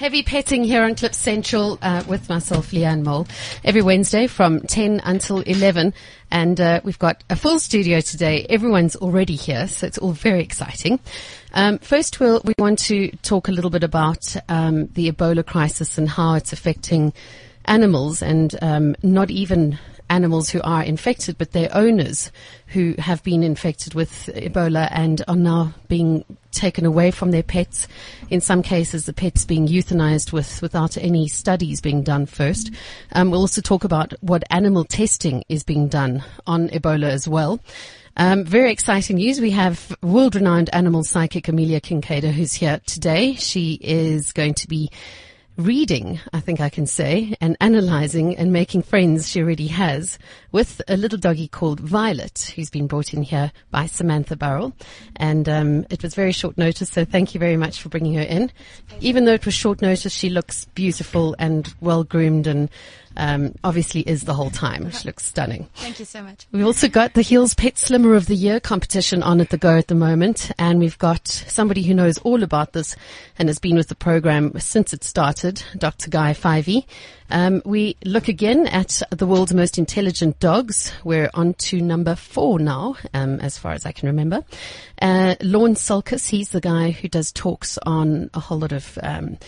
Heavy petting here on Cliff Central uh, with myself, Leanne Mole, every Wednesday from 10 until 11. And uh, we've got a full studio today. Everyone's already here, so it's all very exciting. Um, first, we'll, we want to talk a little bit about um, the Ebola crisis and how it's affecting animals and um, not even animals who are infected, but their owners who have been infected with Ebola and are now being taken away from their pets. In some cases, the pets being euthanized with, without any studies being done first. Um, we'll also talk about what animal testing is being done on Ebola as well. Um, very exciting news. We have world-renowned animal psychic Amelia Kinkade, who's here today. She is going to be reading, I think I can say, and analyzing and making friends she already has with a little doggy called Violet, who's been brought in here by Samantha Burrell. And um, it was very short notice, so thank you very much for bringing her in. Even though it was short notice, she looks beautiful and well groomed and um, obviously is the whole time. She looks stunning. Thank you so much. We've also got the Hill's Pet Slimmer of the Year competition on at the go at the moment, and we've got somebody who knows all about this and has been with the program since it started, Dr. Guy Fyvie. Um, we look again at the world's most intelligent dogs. We're on to number four now, um, as far as I can remember. Uh, Lorne Sulcas, he's the guy who does talks on a whole lot of um,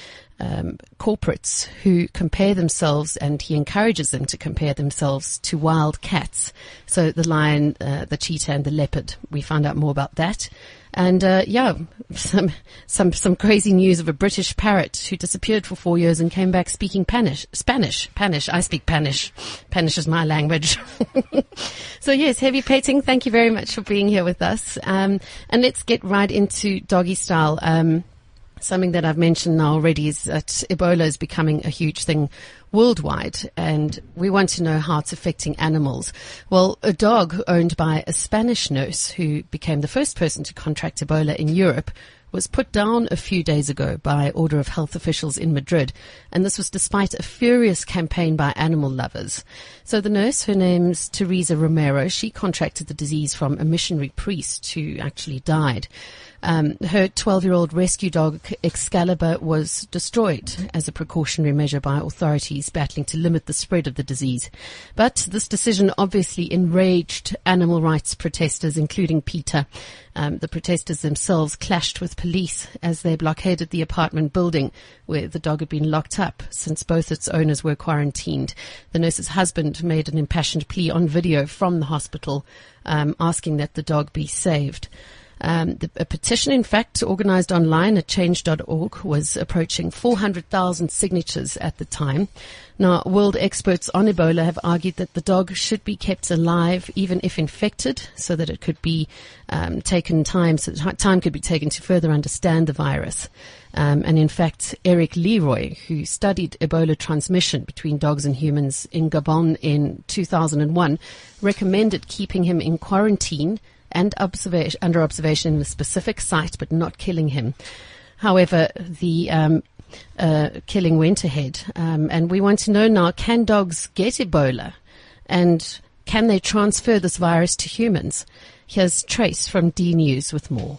um, corporates who compare themselves, and he encourages them to compare themselves to wild cats. So the lion, uh, the cheetah, and the leopard. We found out more about that. And uh, yeah, some some some crazy news of a British parrot who disappeared for four years and came back speaking Spanish. Spanish, Spanish. I speak Spanish. Spanish is my language. so yes, heavy petting. Thank you very much for being here with us. Um, and let's get right into doggy style. Um, Something that I've mentioned already is that Ebola is becoming a huge thing worldwide and we want to know how it's affecting animals. Well, a dog owned by a Spanish nurse who became the first person to contract Ebola in Europe was put down a few days ago by order of health officials in Madrid, and this was despite a furious campaign by animal lovers. So the nurse, her name's Teresa Romero, she contracted the disease from a missionary priest who actually died. Um, her 12 year old rescue dog Excalibur was destroyed as a precautionary measure by authorities battling to limit the spread of the disease. But this decision obviously enraged animal rights protesters, including Peter. Um, the protesters themselves clashed with police as they blockaded the apartment building where the dog had been locked up since both its owners were quarantined. The nurse's husband made an impassioned plea on video from the hospital um, asking that the dog be saved. Um, the, a petition, in fact, organized online at change.org was approaching 400,000 signatures at the time. Now, world experts on Ebola have argued that the dog should be kept alive, even if infected, so that it could be um, taken time, so time could be taken to further understand the virus. Um, and in fact, Eric Leroy, who studied Ebola transmission between dogs and humans in Gabon in 2001, recommended keeping him in quarantine and under observation in a specific site, but not killing him. However, the um, uh, killing went ahead, um, and we want to know now: Can dogs get Ebola, and can they transfer this virus to humans? Here's Trace from D News with more.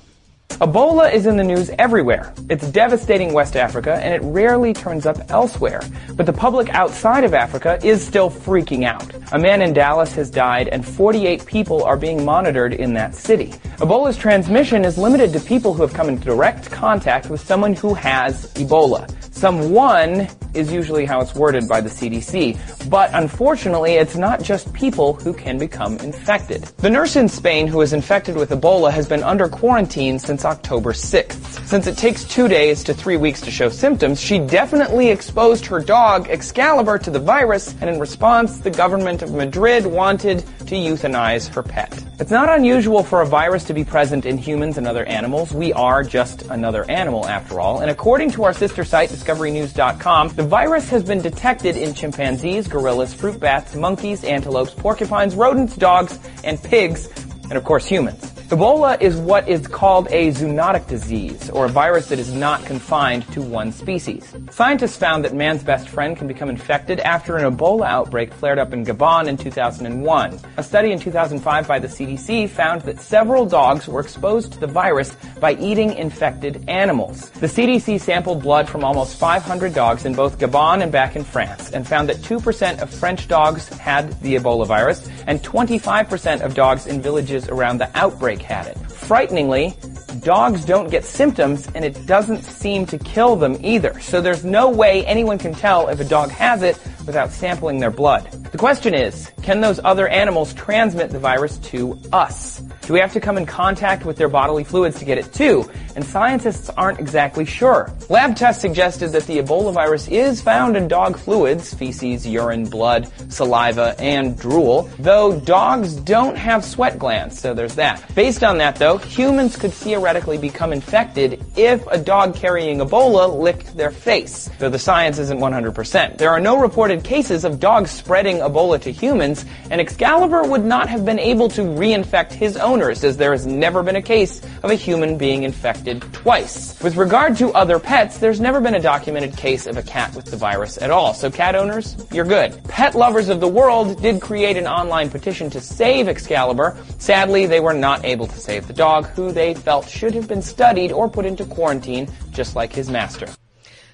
Ebola is in the news everywhere. It's devastating West Africa and it rarely turns up elsewhere. But the public outside of Africa is still freaking out. A man in Dallas has died and 48 people are being monitored in that city. Ebola's transmission is limited to people who have come in direct contact with someone who has Ebola. Someone is usually how it's worded by the CDC. But unfortunately, it's not just people who can become infected. The nurse in Spain who was infected with Ebola has been under quarantine since October 6th. Since it takes two days to three weeks to show symptoms, she definitely exposed her dog, Excalibur, to the virus, and in response, the government of Madrid wanted to euthanize her pet. It's not unusual for a virus to be present in humans and other animals. We are just another animal after all. And according to our sister site, discoverynews.com, the virus has been detected in chimpanzees, gorillas, fruit bats, monkeys, antelopes, porcupines, rodents, dogs, and pigs, and of course humans. Ebola is what is called a zoonotic disease, or a virus that is not confined to one species. Scientists found that man's best friend can become infected after an Ebola outbreak flared up in Gabon in 2001. A study in 2005 by the CDC found that several dogs were exposed to the virus by eating infected animals. The CDC sampled blood from almost 500 dogs in both Gabon and back in France and found that 2% of French dogs had the Ebola virus and 25% of dogs in villages around the outbreak had it. Frighteningly, dogs don't get symptoms and it doesn't seem to kill them either. So there's no way anyone can tell if a dog has it without sampling their blood. The question is, can those other animals transmit the virus to us? Do we have to come in contact with their bodily fluids to get it too? And scientists aren't exactly sure. Lab tests suggested that the Ebola virus is found in dog fluids, feces, urine, blood, saliva, and drool, though dogs don't have sweat glands, so there's that. Based on that though, humans could theoretically become infected if a dog carrying Ebola licked their face, though the science isn't 100%. There are no reported cases of dogs spreading Ebola to humans, and Excalibur would not have been able to reinfect his owners, as there has never been a case of a human being infected twice. With regard to other pets, there's never been a documented case of a cat with the virus at all. So cat owners, you're good. Pet lovers of the world did create an online petition to save Excalibur. Sadly, they were not able to save the dog, who they felt should have been studied or put into quarantine, just like his master.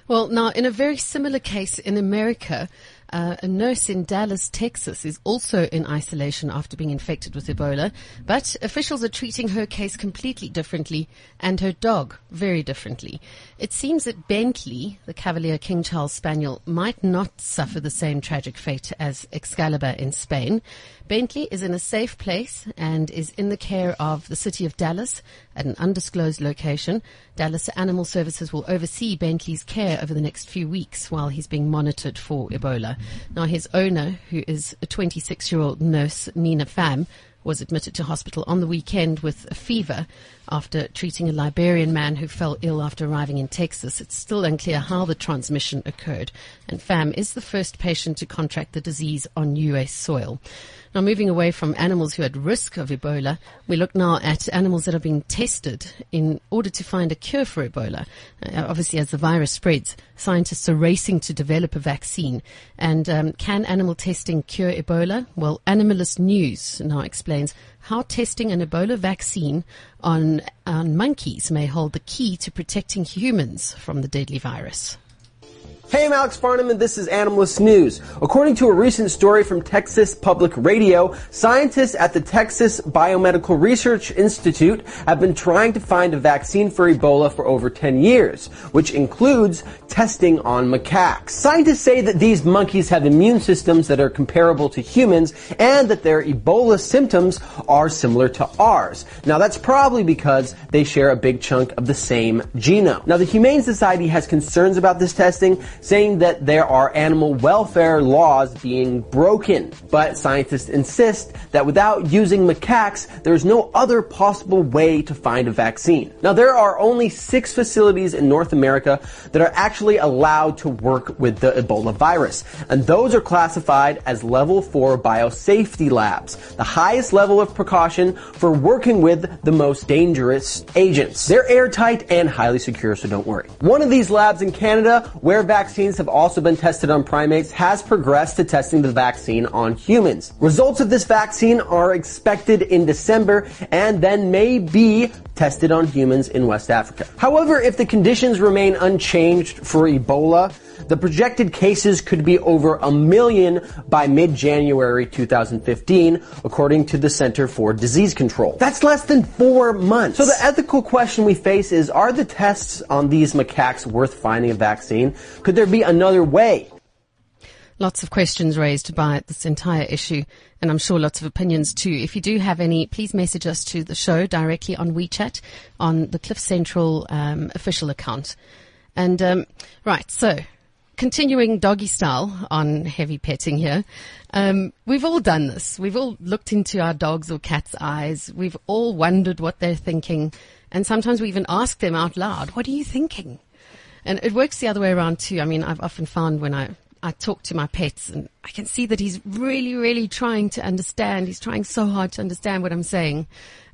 Well, now, in a very similar case in America, uh, a nurse in Dallas, Texas is also in isolation after being infected with Ebola, but officials are treating her case completely differently and her dog very differently. It seems that Bentley, the Cavalier King Charles Spaniel, might not suffer the same tragic fate as Excalibur in Spain. Bentley is in a safe place and is in the care of the city of Dallas at an undisclosed location. Dallas Animal Services will oversee Bentley's care over the next few weeks while he's being monitored for Ebola. Now, his owner, who is a 26 year old nurse, Nina Pham, was admitted to hospital on the weekend with a fever after treating a Liberian man who fell ill after arriving in Texas. It's still unclear how the transmission occurred, and Pham is the first patient to contract the disease on U.S. soil. Now, moving away from animals who are at risk of Ebola, we look now at animals that are being tested in order to find a cure for Ebola. Uh, obviously, as the virus spreads, scientists are racing to develop a vaccine. And um, can animal testing cure Ebola? Well, Animalist News now explains how testing an Ebola vaccine on, on monkeys may hold the key to protecting humans from the deadly virus. Hey, I'm Alex Farnham, and this is Animalist News. According to a recent story from Texas Public Radio, scientists at the Texas Biomedical Research Institute have been trying to find a vaccine for Ebola for over 10 years, which includes testing on macaques. Scientists say that these monkeys have immune systems that are comparable to humans and that their Ebola symptoms are similar to ours. Now, that's probably because they share a big chunk of the same genome. Now, the Humane Society has concerns about this testing saying that there are animal welfare laws being broken. But scientists insist that without using macaques, there's no other possible way to find a vaccine. Now, there are only six facilities in North America that are actually allowed to work with the Ebola virus. And those are classified as level four biosafety labs, the highest level of precaution for working with the most dangerous agents. They're airtight and highly secure, so don't worry. One of these labs in Canada, where vaccines vaccines have also been tested on primates has progressed to testing the vaccine on humans. Results of this vaccine are expected in December and then may be tested on humans in West Africa. However, if the conditions remain unchanged for Ebola, the projected cases could be over a million by mid-January 2015, according to the Center for Disease Control. That's less than four months. So the ethical question we face is, are the tests on these macaques worth finding a vaccine? Could there be another way? Lots of questions raised by this entire issue, and I'm sure lots of opinions too. If you do have any, please message us to the show directly on WeChat on the Cliff Central um, official account. And um, right, so continuing doggy style on heavy petting here. Um, we've all done this. We've all looked into our dog's or cat's eyes. We've all wondered what they're thinking, and sometimes we even ask them out loud, "What are you thinking?" And it works the other way around too. I mean, I've often found when I I talk to my pets and I can see that he's really, really trying to understand. He's trying so hard to understand what I'm saying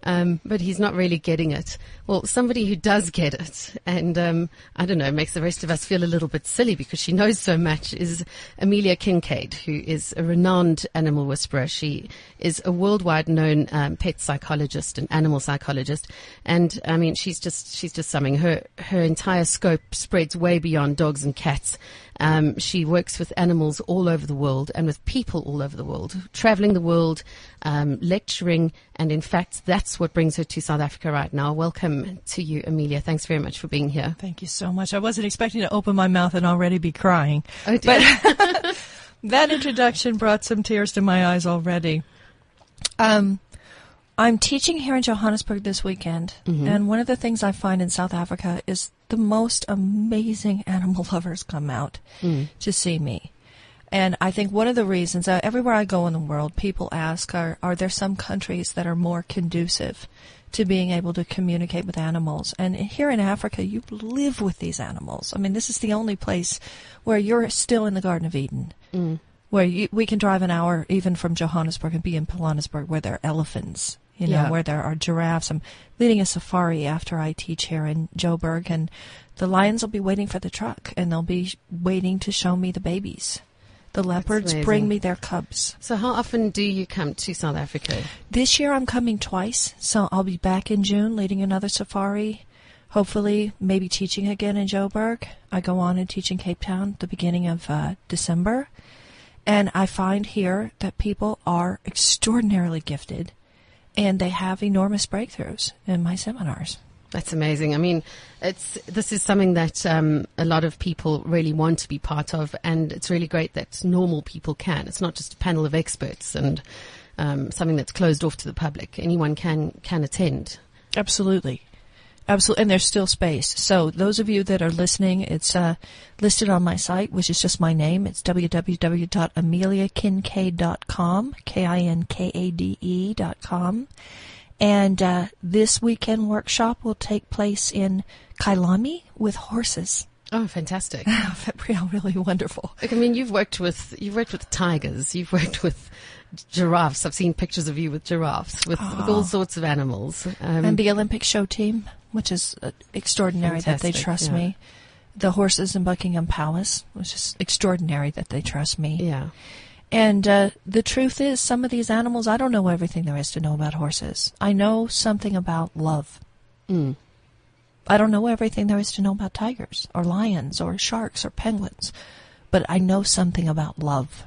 um, but he's not really getting it. Well, somebody who does get it, and um, I don't know, makes the rest of us feel a little bit silly because she knows so much, is Amelia Kinkade, who is a renowned animal whisperer. She is a worldwide known um, pet psychologist and animal psychologist, and I mean, she's just she's just something. Her her entire scope spreads way beyond dogs and cats. Um, she works with animals all over the world and with people all over the world, traveling the world, um, lecturing, and in fact, that's what brings her to South Africa right now. Welcome to you, Amelia. Thanks very much for being here. Thank you so much. I wasn't expecting to open my mouth and already be crying. Oh, but that introduction brought some tears to my eyes already. Um, I'm teaching here in Johannesburg this weekend, mm-hmm. and one of the things I find in South Africa is the most amazing animal lovers come out mm. to see me. And I think one of the reasons, uh, everywhere I go in the world, people ask, are, are there some countries that are more conducive to being able to communicate with animals? And here in Africa, you live with these animals. I mean, this is the only place where you're still in the Garden of Eden. Mm. Where you, we can drive an hour even from Johannesburg and be in Pilanesberg where there are elephants you know, yeah. where there are giraffes. I'm leading a safari after I teach here in Joburg, and the lions will be waiting for the truck, and they'll be waiting to show me the babies. The leopards bring me their cubs. So, how often do you come to South Africa? This year, I'm coming twice. So, I'll be back in June, leading another safari. Hopefully, maybe teaching again in Joburg. I go on and teach in Cape Town the beginning of uh, December. And I find here that people are extraordinarily gifted and they have enormous breakthroughs in my seminars. That's amazing. I mean, it's this is something that um, a lot of people really want to be part of, and it's really great that normal people can. It's not just a panel of experts and um, something that's closed off to the public. Anyone can can attend. Absolutely. Absolutely, and there's still space. So those of you that are listening, it's uh, listed on my site, which is just my name. It's www.ameliakinkade.com, K-I-N-K-A-D-E dot com. And uh, this weekend workshop will take place in Kyalami with horses. Oh, fantastic! yeah, really wonderful. I mean, you've worked with you've worked with tigers, you've worked with giraffes. I've seen pictures of you with giraffes, with, with all sorts of animals. Um, and the Olympic show team which is uh, extraordinary that they trust yeah. me. The horses in Buckingham Palace, which is extraordinary that they trust me. Yeah. And uh, the truth is, some of these animals, I don't know everything there is to know about horses. I know something about love. Mm. I don't know everything there is to know about tigers or lions or sharks or penguins, but I know something about love.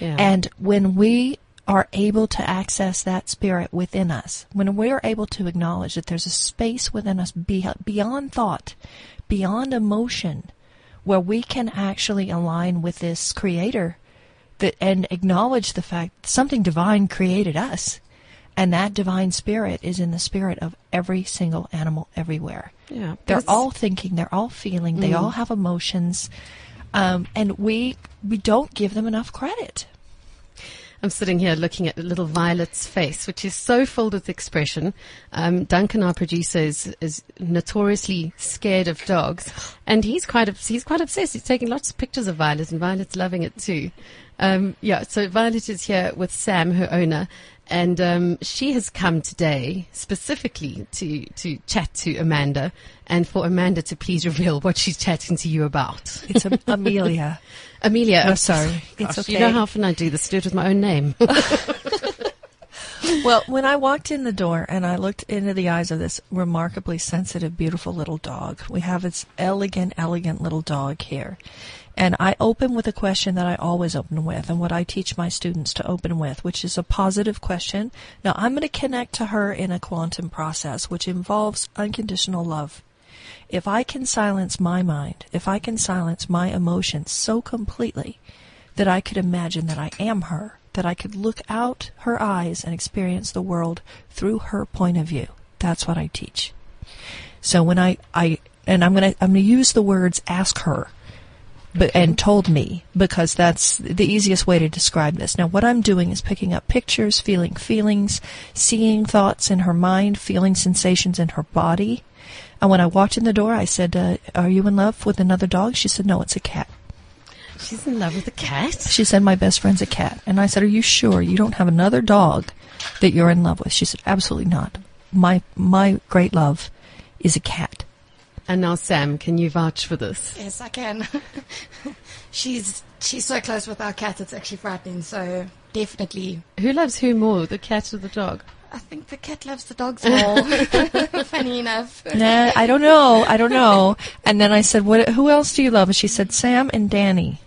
Yeah. And when we are able to access that spirit within us, when we're able to acknowledge that there's a space within us beyond thought, beyond emotion, where we can actually align with this creator that, and acknowledge the fact that something divine created us. And that divine spirit is in the spirit of every single animal everywhere. Yeah, they're all thinking, they're all feeling, mm. they all have emotions, um, and we we don't give them enough credit. I'm sitting here looking at little Violet's face, which is so filled with expression. Um, Duncan, our producer, is, is, notoriously scared of dogs, and he's quite he's quite obsessed. He's taking lots of pictures of Violet, and Violet's loving it too. Um, yeah, so Violet is here with Sam, her owner, and um, she has come today specifically to to chat to Amanda, and for Amanda to please reveal what she's chatting to you about. It's a, Amelia. Amelia. Oh, sorry. It's okay. You know how often I do this. Do it with my own name. well, when I walked in the door and I looked into the eyes of this remarkably sensitive, beautiful little dog, we have this elegant, elegant little dog here. And I open with a question that I always open with and what I teach my students to open with, which is a positive question. Now I'm going to connect to her in a quantum process, which involves unconditional love. If I can silence my mind, if I can silence my emotions so completely that I could imagine that I am her, that I could look out her eyes and experience the world through her point of view, that's what I teach. So when I, I and I'm gonna I'm gonna use the words ask her and told me because that's the easiest way to describe this. Now, what I'm doing is picking up pictures, feeling feelings, seeing thoughts in her mind, feeling sensations in her body. And when I walked in the door, I said, uh, "Are you in love with another dog?" She said, "No, it's a cat." She's in love with a cat. She said, My best friend's a cat. And I said, Are you sure you don't have another dog that you're in love with? She said, Absolutely not. My, my great love is a cat. And now, Sam, can you vouch for this? Yes, I can. she's she's so close with our cat, it's actually frightening. So definitely, Who loves who more, the cat or the dog? I think the cat loves the dogs more. Funny enough. Nah, I don't know. I don't know. And then I said, "What? Who else do you love?" And she said, "Sam and Danny.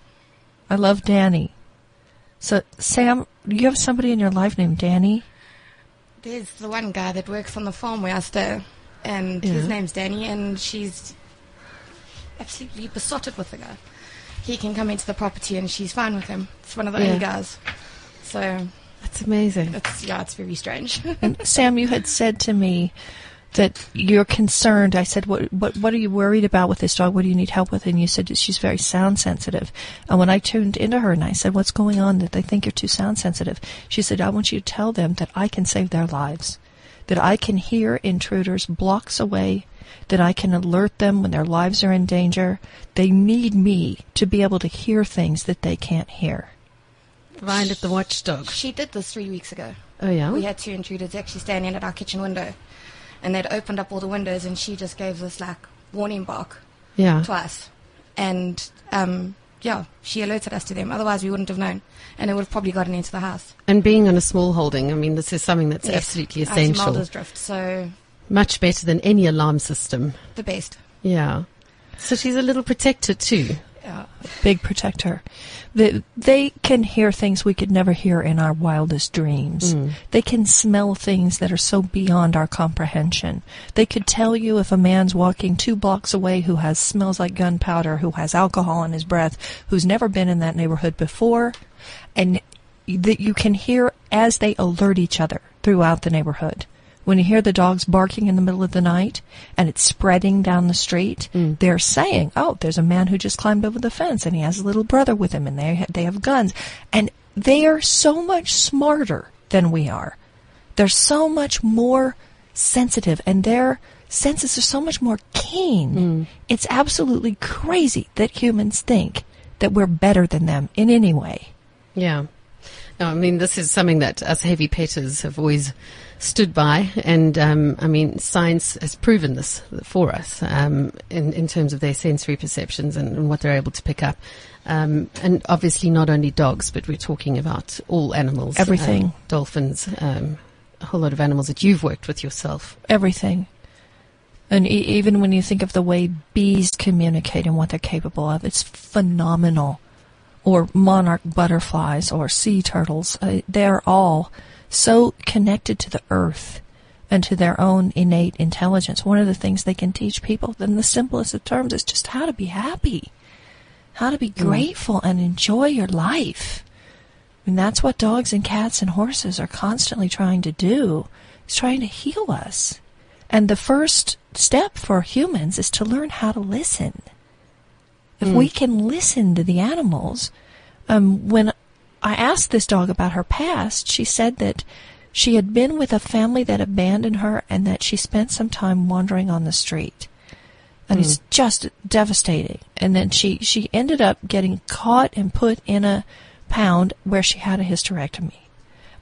I love Danny." So, Sam, do you have somebody in your life named Danny? There's the one guy that works on the farm where I stay, and Yeah. his name's Danny, and she's absolutely besotted with the guy. He can come into the property, and she's fine with him. It's one of the Yeah. only guys. So That's amazing. it's yeah, it's very strange. And Sam, you had said to me that you're concerned. I said, "What? What? What are you worried about with this dog? What do you need help with?" And you said that she's very sound sensitive. And when I tuned into her and I said, "What's going on? That they think you're too sound sensitive?" She said, "I want you to tell them that I can save their lives, that I can hear intruders blocks away." That I can alert them when their lives are in danger. They need me to be able to hear things that they can't hear. Find at the watchdog. she did this three weeks ago. Oh, yeah? We had two intruders actually standing at our kitchen window, and they'd opened up all the windows, and she just gave this like warning bark Yeah. twice, and um, yeah, she alerted us to them. Otherwise, we wouldn't have known, and it would have probably gotten into the house. And being on a small holding, I mean, this is something that's Yes. absolutely essential. Muldersdrift, so Much better than any alarm system. the best. Yeah. So she's a little protected too. Yeah. big protector. They, they can hear things we could never hear in our wildest dreams. Mm. They can smell things that are so beyond our comprehension. They could tell you if a man's walking two blocks away who has smells like gunpowder, who has alcohol in his breath, who's never been in that neighborhood before, and that you can hear as they alert each other throughout the neighborhood. When you hear the dogs barking in the middle of the night and it's spreading down the street, mm. they're saying, "Oh, there's a man who just climbed over the fence and he has a little brother with him and they ha- they have guns." And they are so much smarter than we are. They're so much more sensitive and their senses are so much more keen. Mm. It's absolutely crazy that humans think that we're better than them in any way. Yeah. No, I mean, this is something that us heavy petters have always stood by. And, um, I mean, science has proven this for us um, in, in terms of their sensory perceptions and, and what they're able to pick up. Um, and obviously, not only dogs, but we're talking about all animals. Everything. um, dolphins, um, a whole lot of animals that you've worked with yourself. everything. And e- even when you think of the way bees communicate and what they're capable of, it's phenomenal. Or monarch butterflies or sea turtles, uh, they're all so connected to the earth and to their own innate intelligence. One of the things they can teach people, in the simplest of terms, is just how to be happy, how to be grateful and enjoy your life. And that's what dogs and cats and horses are constantly trying to do, is trying to heal us. And the first step for humans is to learn how to listen. If we can listen to the animals, um, when I asked this dog about her past, she said that she had been with a family that abandoned her and that she spent some time wandering on the street. And it's just devastating. And then she, she ended up getting caught and put in a pound where she had a hysterectomy.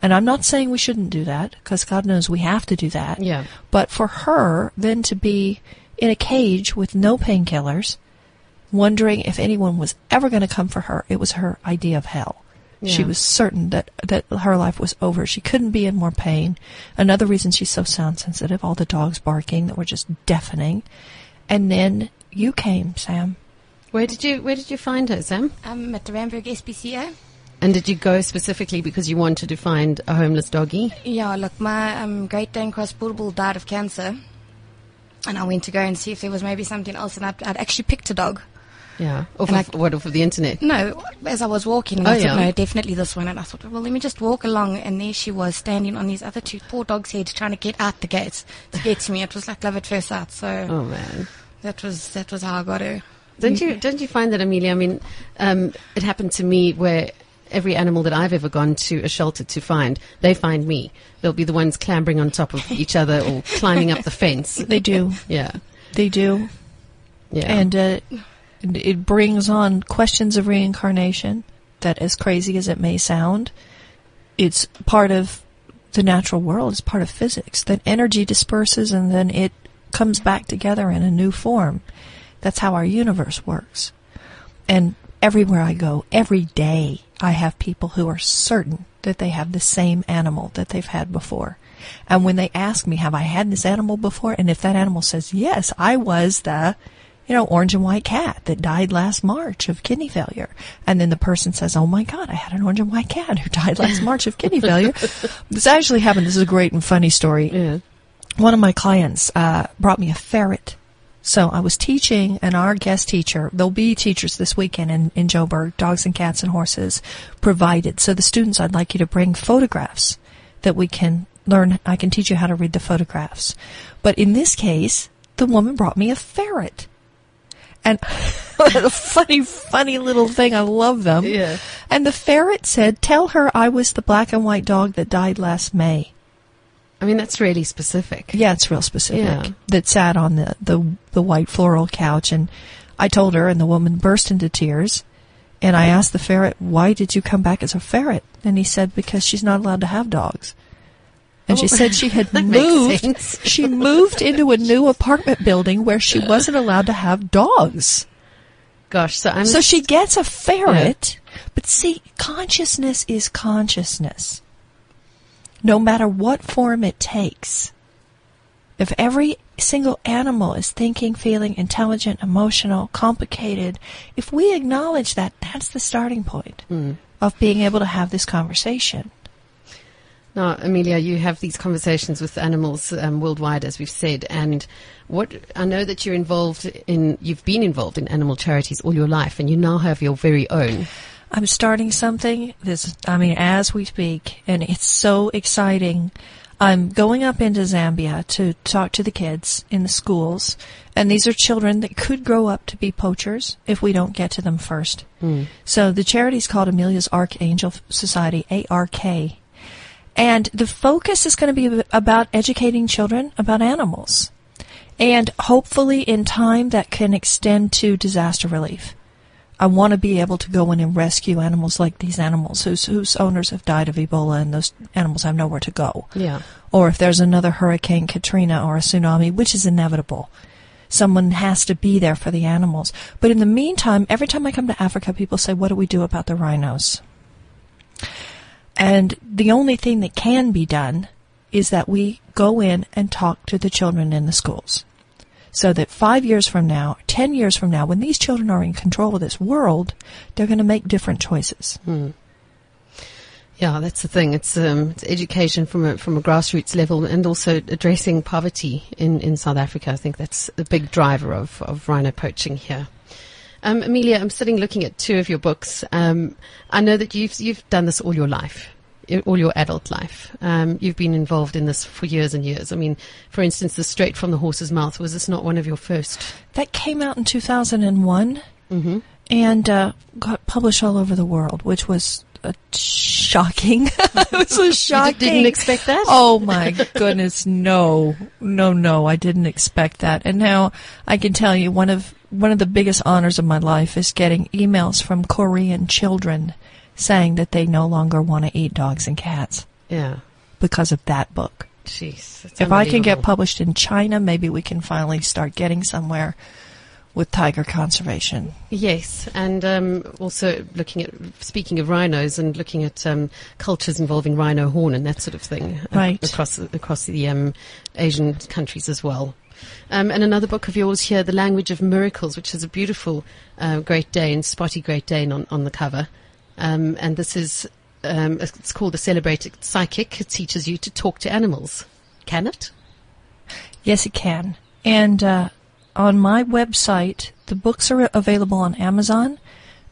And I'm not saying we shouldn't do that, because God knows we have to do that. Yeah. But for her, then to be in a cage with no painkillers, wondering if anyone was ever going to come for her, it was her idea of hell. She was certain that, that her life was over. She couldn't be in more pain. Another reason she's so sound sensitive, all the dogs barking that were just deafening. And then you came, Sam. Where did you Where did you find her, Sam? I'm at the Randburg SPCA. And did you go specifically because you wanted to find a homeless doggy? Yeah, look, my um, Great Dane Cross Bull died of cancer, and I went to go and see if there was maybe something else, and I'd, I'd actually picked a dog. Yeah. Off And of, I- what off of the internet? No, as I was walking, and Oh, I thought, yeah. no, definitely this one. And I thought, well, let me just walk along. And there she was, standing on these other two poor dogs' heads, trying to get out the gates to get to me. It was like love at first sight. So Oh man. that was that was how I got her. Don't you don't you find that, Amelia? I mean, um, it happened to me where every animal that I've ever gone to a shelter to find, they find me. They'll be the ones clambering on top of each other or climbing up the fence. They do. Yeah, They do. yeah. And uh, it brings on questions of reincarnation that, as crazy as it may sound, it's part of the natural world, it's part of physics. That energy disperses and then it comes back together in a new form. That's how our universe works. And everywhere I go, every day, I have people who are certain that they have the same animal that they've had before. And when they ask me, have I had this animal before? And if that animal says, yes, I was the, you know, orange and white cat that died last March of kidney failure. And then the person says, oh my God, I had an orange and white cat who died last March of kidney failure. This actually happened. This is a great and funny story. Yeah. One of my clients, uh, brought me a ferret. So I was teaching and our guest teacher, there'll be teachers this weekend in, in Joburg, dogs and cats and horses provided. So the students, I'd like you to bring photographs that we can learn. I can teach you how to read the photographs. But in this case, the woman brought me a ferret. And a funny, funny little thing. I love them. Yeah. And the ferret said, tell her I was the black and white dog that died last May. I mean, that's really specific. Yeah, it's real specific. Yeah. That sat on the, the, the white floral couch and I told her and the woman burst into tears. And I asked the ferret, why did you come back as a ferret? And he said, because she's not allowed to have dogs. And she said she had moved, she moved into a new apartment building where she uh. wasn't allowed to have dogs. Gosh, so I'm So she gets a ferret, but see, consciousness is consciousness. No matter what form it takes. If every single animal is thinking, feeling, intelligent, emotional, complicated, if we acknowledge that, that's the starting point mm. of being able to have this conversation. Now, Amelia, you have these conversations with animals um, worldwide, as we've said, and what I know that you're involved in. You've been involved in animal charities all your life, and you now have your very own. I'm starting something this I mean as we speak and it's so exciting. I'm going up into Zambia to talk to the kids in the schools and these are children that could grow up to be poachers if we don't get to them first. So the charity is called Amelia's Archangel Society, ARK. And the focus is going to be about educating children about animals. And hopefully in time that can extend to disaster relief. I want to be able to go in and rescue animals like these animals whose whose owners have died of Ebola and those animals have nowhere to go. Yeah. Or if there's another Hurricane Katrina or a tsunami, which is inevitable. Someone has to be there for the animals. But in the meantime, every time I come to Africa, people say, what do we do about the rhinos? And the only thing that can be done is that we go in and talk to the children in the schools so that five years from now, ten years from now, when these children are in control of this world, they're going to make different choices. Yeah, that's the thing. It's, um, it's education from a from a grassroots level, and also addressing poverty in, in South Africa. I think that's the big driver of, of rhino poaching here. Um, Amelia, I'm sitting looking at two of your books. Um, I know that you've you've done this all your life, all your adult life. Um, you've been involved in this for years and years. I mean, for instance, the Straight from the Horse's Mouth was this not one of your first? That came out in 2001 and uh, got published all over the world, which was shocking. it was shocking. didn't expect that? Oh my goodness, no, no, no! I didn't expect that. And now I can tell you one of one of the biggest honors of my life is getting emails from Korean children saying that they no longer want to eat dogs and cats Yeah. because of that book. Jeez. If I can get published in China, maybe we can finally start getting somewhere with tiger conservation. Yes, and um, also looking at speaking of rhinos and looking at um, cultures involving rhino horn and that sort of thing uh, Right. across across the um, Asian countries as well. Um, and another book of yours here, The Language of Miracles, which has a beautiful uh, Great Dane, spotty Great Dane on, on the cover. Um, and this is, um, it's called The Celebrated Psychic. It teaches you to talk to animals. Can it? Yes, it can. And uh, on my website, the books are available on Amazon,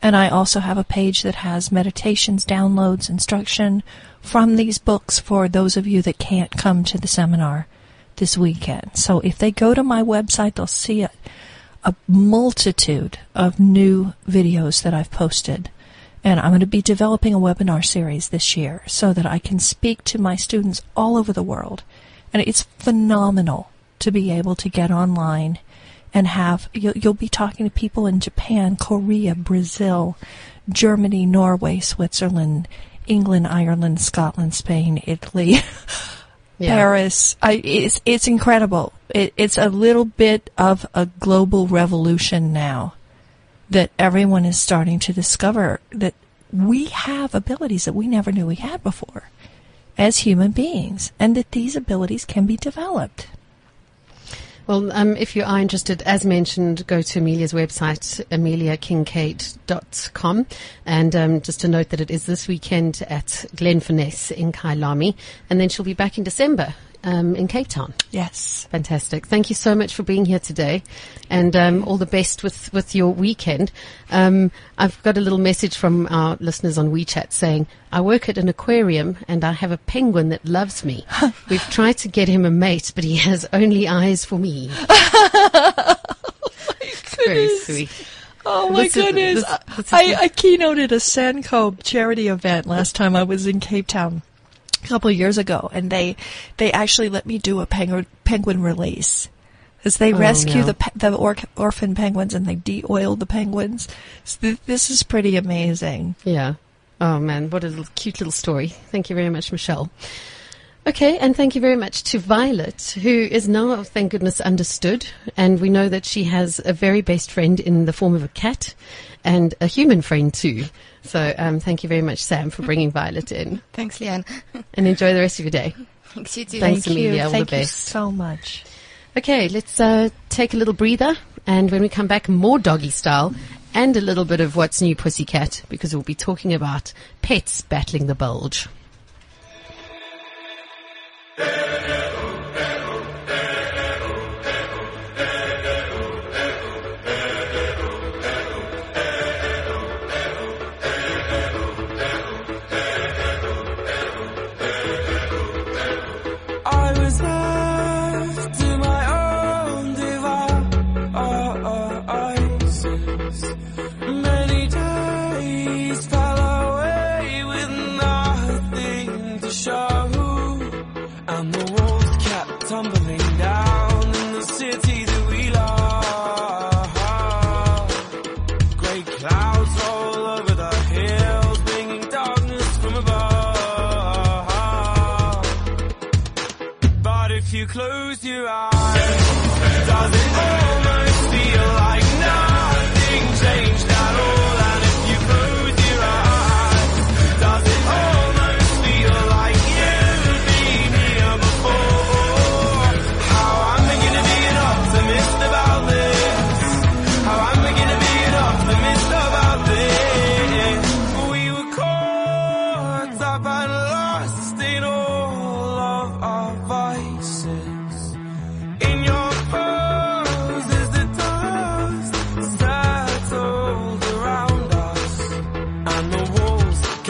and I also have a page that has meditations, downloads, instruction from these books for those of you that can't come to the seminar this weekend. So if they go to my website, they'll see a, a multitude of new videos that I've posted. And I'm going to be developing a webinar series this year so that I can speak to my students all over the world. And it's phenomenal to be able to get online and have you'll, you'll be talking to people in Japan, Korea, Brazil, Germany, Norway, Switzerland, England, Ireland, Scotland, Spain, Italy, Yeah. Paris. I, it's it's incredible. It, it's a little bit of a global revolution now that everyone is starting to discover that we have abilities that we never knew we had before as human beings, and that these abilities can be developed. Well, um, if you are interested, as mentioned, go to Amelia's website, ameliakinkade.com. And um, just to note that it is this weekend at Glenfinesse in Kyalami. And then she'll be back in December um, in Cape Town. Yes. Fantastic. Thank you so much for being here today, and um, all the best with, with your weekend. Um, I've got a little message from our listeners on WeChat saying, I work at an aquarium and I have a penguin that loves me. We've tried to get him a mate, but he has only eyes for me. Very sweet. Oh my This is- goodness. this- this is- I, I keynoted a SANCCOB charity event last time I was in Cape Town a couple of years ago, and they they actually let me do a penguin penguin release. As they Oh, rescue no. the the or- orphan penguins and they de-oil the penguins, so th- this is pretty amazing. Yeah. Oh man, what a little, cute little story. Thank you very much, Michelle. Okay, and thank you very much to Violet, who is now, thank goodness, understood. And we know that she has a very best friend in the form of a cat and a human friend too. So um, thank you very much, Sam, for bringing Violet in. Thanks, Leanne. And enjoy the rest of your day. Thanks, you too. Thanks, Thank you. Amelia. All the Thank you best. so much. Okay, let's uh, take a little breather. And when we come back, more doggy style and a little bit of what's new pussycat because we'll be talking about pets battling the bulge.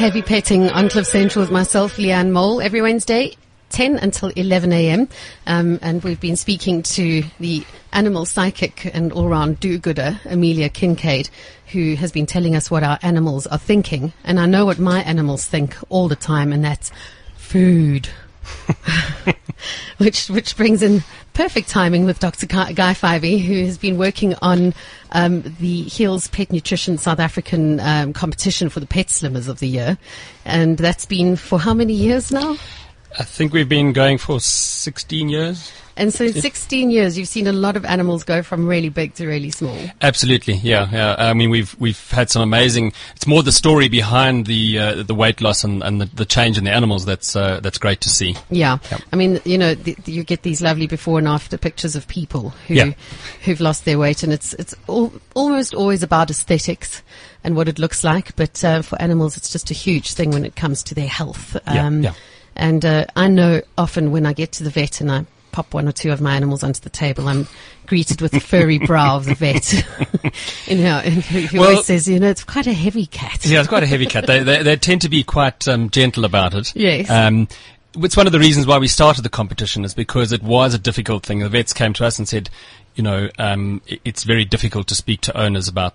Heavy petting on Cliff Central with myself, Leanne Mole, every Wednesday, 10 until 11 a.m. Um, and we've been speaking to the animal psychic and all-round do-gooder, Amelia Kinkade, who has been telling us what our animals are thinking. And I know what my animals think all the time, and that's food. which which brings in perfect timing with Dr. Guy Fyvie, who has been working on um, the Hill's Pet Nutrition South African um, competition for the Pet Slimmers of the year, and that's been for how many years now? I think we've been going for 16 years. And so, in 16 years, you've seen a lot of animals go from really big to really small. Absolutely, yeah, yeah. I mean, we've we've had some amazing. It's more the story behind the uh, the weight loss and, and the, the change in the animals that's uh, that's great to see. Yeah, Yep. I mean, you know, th- you get these lovely before and after pictures of people who Yeah. who've lost their weight, and it's it's al- almost always about aesthetics and what it looks like. But uh, for animals, it's just a huge thing when it comes to their health. Yeah, yeah. And uh, I know often when I get to the vet and I pop one or two of my animals onto the table, I'm greeted with the furry brow of the vet. you know, and he Well- always says, you know, it's quite a heavy cat. Yeah, it's quite a heavy cat. They, they, they tend to be quite um, gentle about it. Yes. Um, it's one of the reasons why we started the competition is because it was a difficult thing. The vets came to us and said, you know, um, it's very difficult to speak to owners about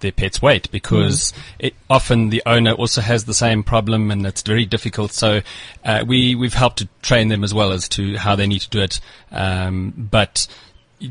their pet's weight because it, often the owner also has the same problem and it's very difficult. So uh, we we've helped to train them as well as to how they need to do it. Um, but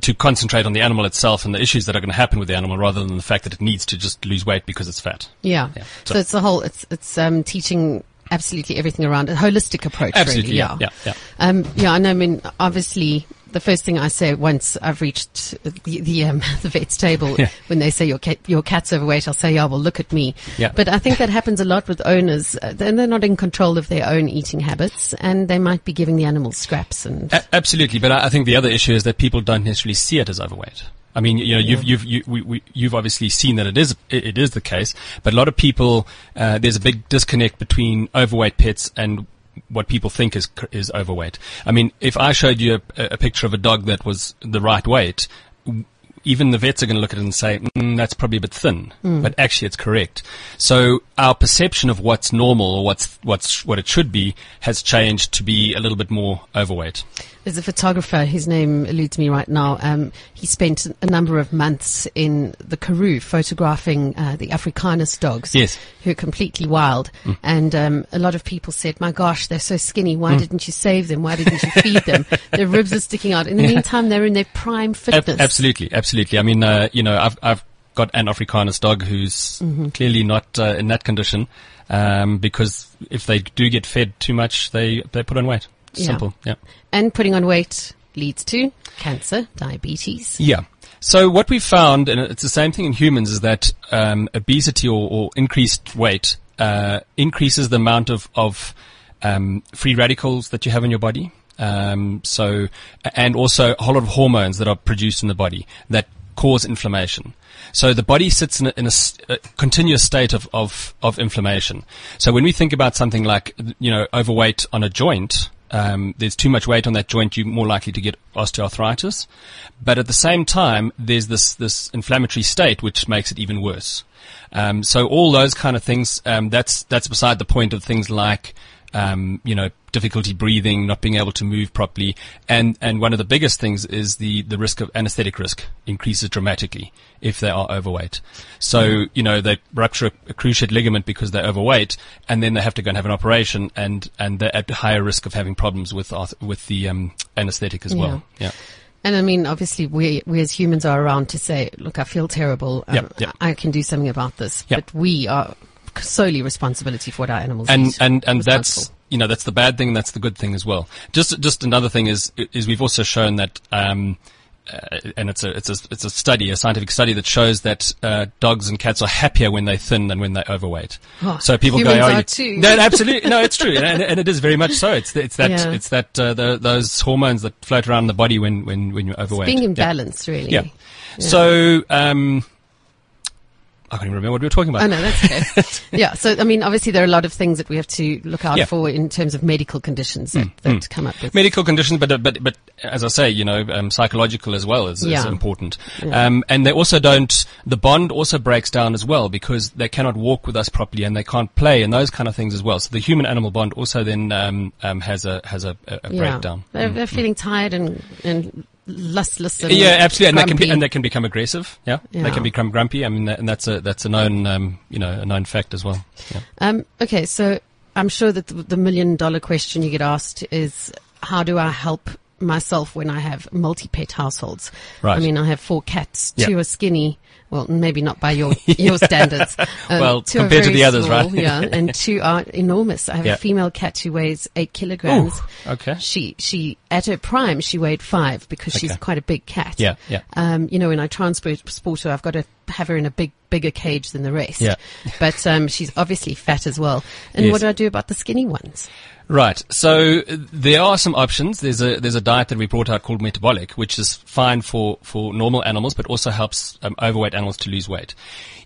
to concentrate on the animal itself and the issues that are going to happen with the animal rather than the fact that it needs to just lose weight because it's fat. Yeah. Yeah. So, So- it's the whole, it's, it's, um, teaching absolutely everything around a holistic approach. Absolutely, really, yeah, yeah, yeah. Um, yeah, I know, I mean, obviously, the first thing I say once I've reached the, the, um, the vet's table, Yeah. when they say your cat, your cat's overweight, I'll say, yeah, well, look at me. Yeah. But I think that happens a lot with owners. Uh, they're, they're not in control of their own eating habits and they might be giving the animals scraps and, A- absolutely, but I I think the other issue is that people don't necessarily see it as overweight. I mean, you know, you've you've you, we, we, you've obviously seen that it is it, it is the case, but a lot of people uh, there's a big disconnect between overweight pets and what people think is is overweight. I mean, if I showed you a, a picture of a dog that was the right weight. Even the vets are going to look at it and say, mm, that's probably a bit thin, but actually it's correct. So our perception of what's normal or what's, what's, what it should be has changed to be a little bit more overweight. There's a photographer, his name eludes me right now. Um, he spent a number of months in the Karoo photographing uh, the Africanus dogs, Yes. who are completely wild. And um, a lot of people said, my gosh, they're so skinny. Why didn't you save them? Why didn't you feed them? Their ribs are sticking out. In the meantime, they're in their prime Ab- fitness. absolutely, absolutely. I mean, uh, you know, I've I've got an Africanus dog who's clearly not uh, in that condition um, because if they do get fed too much, they they put on weight. Yeah. Simple, yeah. And putting on weight leads to cancer, diabetes. Yeah. So what we've found, and it's the same thing in humans, is that um, obesity or, or increased weight uh, increases the amount of, of um, free radicals that you have in your body. Um, so, and also a whole lot of hormones that are produced in the body that cause inflammation. So the body sits in a, in a a continuous state of, of, of inflammation. So when we think about something like, you know, overweight on a joint, um, there's too much weight on that joint, you're more likely to get osteoarthritis. But at the same time, there's this, this inflammatory state which makes it even worse. Um, so all those kind of things, um, that's, that's beside the point of things like, um, you know, difficulty breathing, not being able to move properly. And, and one of the biggest things is the, the risk of anesthetic risk increases dramatically if they are overweight. So, you know, they rupture a, cruciate ligament because they're overweight and then they have to go and have an operation and, and they're at higher risk of having problems with, with the, um, anesthetic as well. Yeah. And I mean, obviously, we, we as humans are around to say, look, I feel terrible. Um, Yep, yep. I can do something about this. Yep. But we are solely responsibility for what our animals and eat. and and that's you know that's the bad thing that's the good thing as well just just another thing is is we've also shown that um uh, and it's a it's a it's a study, a scientific study that shows that uh, dogs and cats are happier when they're thin than when they're overweight. Oh, so people go, oh, are you- too." no, absolutely, no, it's true, and, and it is very much so. It's it's that Yeah. it's that uh, the, those hormones that float around the body when when when you're overweight. It's Being in Yeah. balance, really. Yeah. So, um, I can't even remember what we were talking about. Oh no, that's okay. yeah. So I mean, obviously there are a lot of things that we have to look out Yeah. for in terms of medical conditions that, that come up with. medical conditions, but but but as I say, you know, um, psychological as well is, is Yeah. important. Um, and they also don't. The bond also breaks down as well because they cannot walk with us properly and they can't play and those kind of things as well. So the human animal bond also then um, um, has a has a, a, yeah. breakdown. They're, they're feeling tired and and lustless. And Yeah, absolutely, and they can be, and they can become aggressive. Yeah, Yeah. they can become grumpy. I mean, that, and that's a that's a known um, you know a known fact as well. Yeah. Um, okay, so I'm sure that the, the million dollar question you get asked is how do I help myself when I have multi pet households? Right. I mean, I have four cats. Two are skinny. Well, maybe not by your your standards. Um, Well, compared to the others, small, right? yeah, and two are enormous. I have Yeah. a female cat who weighs eight kilograms. Ooh, okay. She she at her prime she weighed five because she's quite a big cat. Yeah, yeah. Um, you know, when I transport her, I've got to have her in a big bigger cage than the rest. Yeah. But um, she's obviously fat as well. And Yes. what do I do about the skinny ones? Right. So there are some options. There's a there's a diet that we brought out called metabolic, which is fine for for normal animals, but also helps um, overweight animals to lose weight.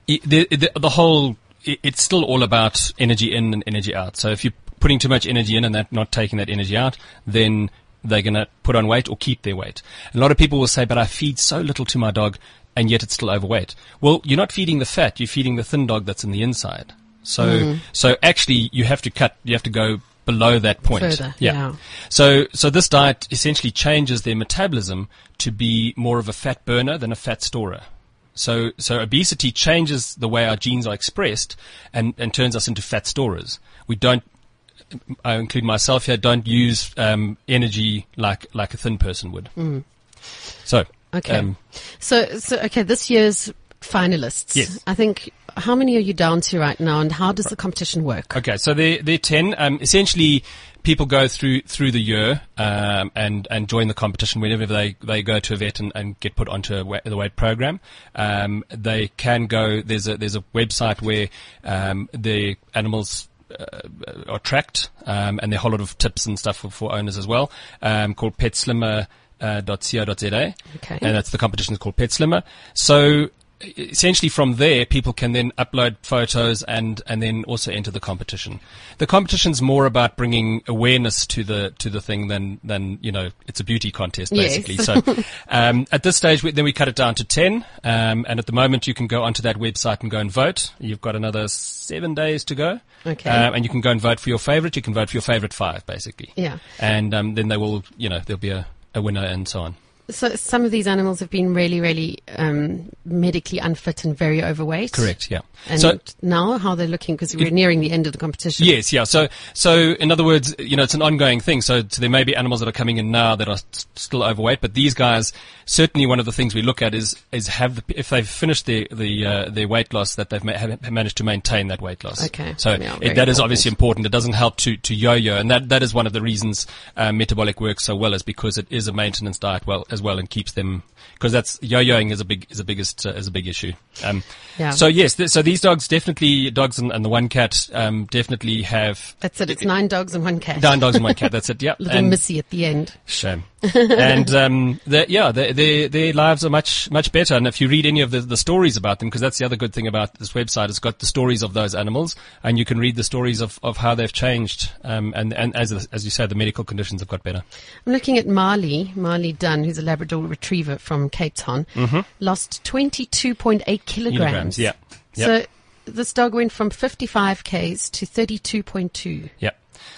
The the, the whole it's still all about energy in and energy out. So if you're putting too much energy in and that not taking that energy out, then they're going to put on weight or keep their weight. A lot of people will say, "But I feed so little to my dog, and yet it's still overweight." Well, you're not feeding the fat; you're feeding the thin dog that's in the inside. So, so actually, you have to cut. You have to go below that point. Further, yeah. So, so this diet essentially changes their metabolism to be more of a fat burner than a fat storer. So, so obesity changes the way our genes are expressed and, and turns us into fat storers. We don't, I include myself here, don't use um, energy like like a thin person would. So, Okay. um, So, so okay, this year's finalists. Yes. I think how many are you down to right now, and how does the competition work? Okay, so they're, they're 10. Um, essentially, people go through through the year um, and, and join the competition whenever they, they go to a vet and, and get put onto a wa- the weight program. Um, they can go, there's a, there's a website where um, the animals uh, are tracked um, and there are a whole lot of tips and stuff for, for owners as well um, called petslimmer. Uh, .co.za, Okay. and that's the competition is called Pet Slimmer. So essentially, from there, people can then upload photos and and then also enter the competition. The competition's more about bringing awareness to the to the thing than than you know it's a beauty contest Yes. basically. so um, at this stage, we, then we cut it down to ten, um, and at the moment, you can go onto that website and go and vote. You've got another seven days to go. Okay. Um, and you can go and vote for your favorite. You can vote for your favorite five, basically. Yeah. And um, then they will, you know, there'll be a, a winner and so on. So some of these animals have been really, really um, medically unfit and very overweight. Correct. Yeah. And so now, how they're looking because we're nearing the end of the competition. Yes, yeah. So, so in other words, you know, it's an ongoing thing. So, so there may be animals that are coming in now that are still overweight, but these guys, certainly one of the things we look at is, is have the, if they've finished their, the, uh, their weight loss, that they've ma- managed to maintain that weight loss. Okay. So Yeah, it, that is obviously important. It doesn't help to, to yo-yo. And that, that is one of the reasons, uh, metabolic works so well is because it is a maintenance diet well, as well and keeps them, because that's, yo-yoing is a big, is a biggest, uh, is a big issue. Um, Yeah. so yes, th- so these dogs definitely, dogs and, and the one cat, um, definitely have That's it. It's nine dogs and one cat. Nine dogs and one cat. That's it. Yeah. Little and Missy at the end. shame. and um, yeah, their, their their lives are much much better. And if you read any of the, the stories about them, because that's the other good thing about this website, it's got the stories of those animals, and you can read the stories of, of how they've changed. Um, and and as as you said, the medical conditions have got better. I'm looking at Marley, Marley Dunn, who's a Labrador retriever from Cape Town. Lost 22.8 kilograms. Kilograms, yeah. Yep. So this dog went from 55 Ks to 32.2. Yeah.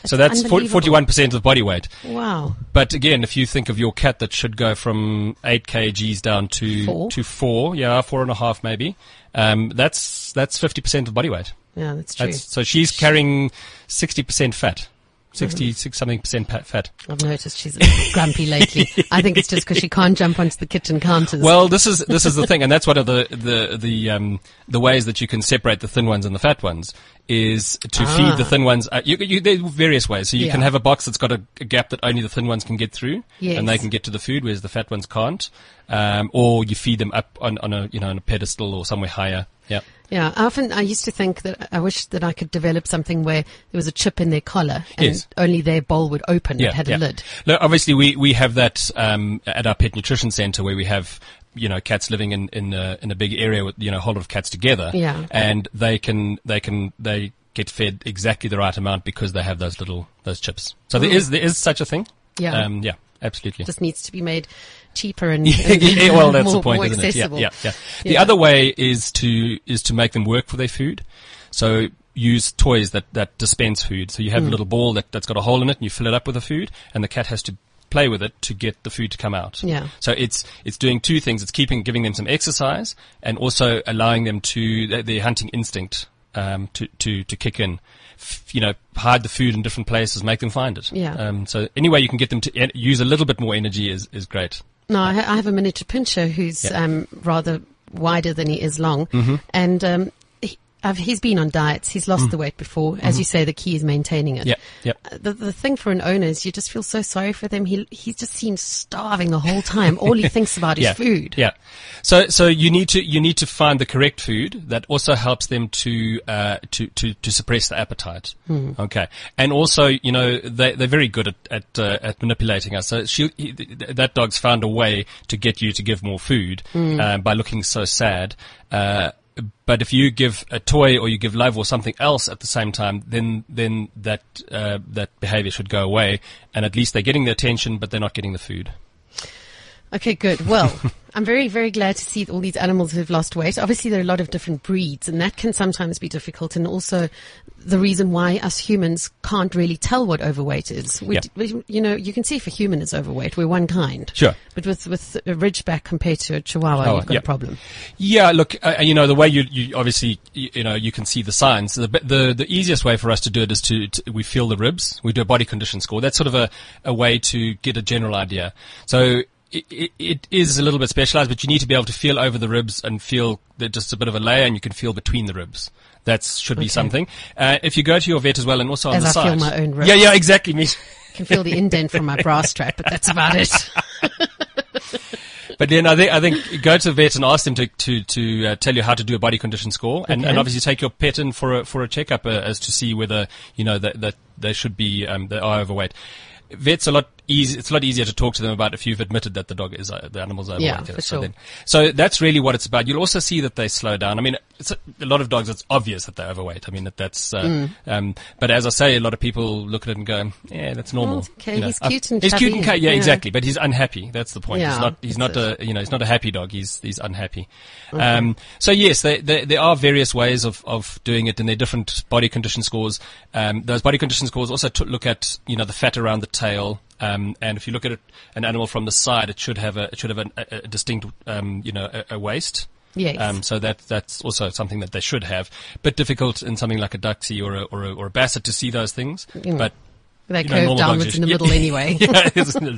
So that's unbelievable. forty one percent of body weight. Wow. But again, if you think of your cat that should go from eight kgs down to Four. to four, yeah, four and a half maybe, um, that's that's fifty percent of body weight. Yeah, that's true. That's, so she's carrying 60% fat. 66 something percent fat. I've noticed she's a grumpy lately. I think it's just because she can't jump onto the kitchen counters. Well, this is this is the thing, and that's one of the the the um, the ways that you can separate the thin ones and the fat ones is to feed the thin ones. Uh, you, you, there are various ways. So you can Ah. Have a box that's got a, a gap that only the thin ones can get through, and they can get to the food, whereas the fat ones can't. Um, or you feed them up on, on a you know on a pedestal or somewhere higher. Yeah. Yeah, I often I used to think that I wish that I could develop something where there was a chip in their collar and Yes. only their bowl would open. yeah, it had yeah. a lid. No, obviously we, we have that um, at our pet nutrition center where we have you know cats living in in a, in a big area with you know a whole lot of cats together. Yeah. and they can they can they get fed exactly the right amount because they have those little those chips. So there is there is such a thing. Mm. Yeah. um, yeah, absolutely. Just needs to be made cheaper and, and well, that's more, the point, more isn't it? Yeah, accessible. yeah, yeah. The Yeah. other way is to is to make them work for their food. So use toys that that dispense food. So you have a little ball that that's got a hole in it, and you fill it up with the food, and the cat has to play with it to get the food to come out. Yeah. So it's it's doing two things. It's keeping giving them some exercise, and also allowing them to their, their hunting instinct um, to to to kick in. F- you know, hide the food in different places, make them find it. Yeah. Um, so any way you can get them to en- use a little bit more energy is is great. No, I, I have a miniature pinscher who's Yeah. um, rather wider than he is long, Mm-hmm. and um, I've, he's been on diets. He's lost the weight before. As you say, the key is maintaining it. Mm. Mm-hmm. Yeah, yeah. Uh, The the thing for an owner is you just feel so sorry for them. He he just seems starving the whole time. All he thinks about is food. Yeah. So so you need to you need to find the correct food that also helps them to uh, to, to to suppress the appetite. Hmm. Okay. And also you know they they're very good at at, uh, at manipulating us. So she he, that dog's found a way to get you to give more food Hmm. uh, by looking so sad. Uh, but if you give a toy or you give love or something else at the same time, then then that uh, that behavior should go away, and at least they're getting the attention, but they're not getting the food. Okay, good. Well, I'm very, very glad to see all these animals who've lost weight. Obviously, there are a lot of different breeds, and that can sometimes be difficult. And also, the reason why us humans can't really tell what overweight is. We, Yeah. we, you know, you can see if a human is overweight, we're one kind. Sure. But with with a Ridgeback compared to a Chihuahua, Oh, you've got yeah. a problem. Yeah, look, uh, you know, the way you, you obviously, you, you know, you can see the signs. The, the, the easiest way for us to do it is to, to, we feel the ribs. We do a body condition score. That's sort of a, a way to get a general idea. So it, it, is a little bit specialized, but you need to be able to feel over the ribs and feel that just a bit of a layer and you can feel between the ribs. That should be something. Uh, if you go to your vet as well and also on As the I side. feel my own ribs. Yeah, yeah, exactly. Me. I can feel the indent from my bra strap, but that's about it. But then I think I think go to the vet and ask them to to to uh, tell you how to do a body condition score, and, Okay. and obviously take your pet in for a for a checkup uh, as to see whether you know that that they should be um, they are overweight. Vets a lot easy. It's a lot easier to talk to them about if you've admitted that the dog is uh, the animal's overweight. Yeah, for so sure. so that's really what it's about. You'll also see that they slow down. I mean, it's a, a lot of dogs. It's obvious that they're overweight. I mean, that, that's. Uh, Mm. um, but as I say, a lot of people look at it and go, "Yeah, that's normal." Well, okay. You know, He's cute and he's cute and chubby. cu- yeah, Yeah. exactly. But he's unhappy. That's the point. Yeah, he's not. He's not a you know, he's not a happy dog. He's he's unhappy. Um, so yes, they, they, there are various ways of, of doing it, and there are different body condition scores. Um, those body condition scores also t- look at you know the fat around the tail. Um, and if you look at it, an animal from the side, it should have a it should have a, a, distinct um, you know a, a waist. Yes. Um, so that that's also something that they should have. Bit difficult in something like a Duxie or a, or a, or a Basset to see those things, but They you know, curve normal dogs downwards in the middle anyway. yeah,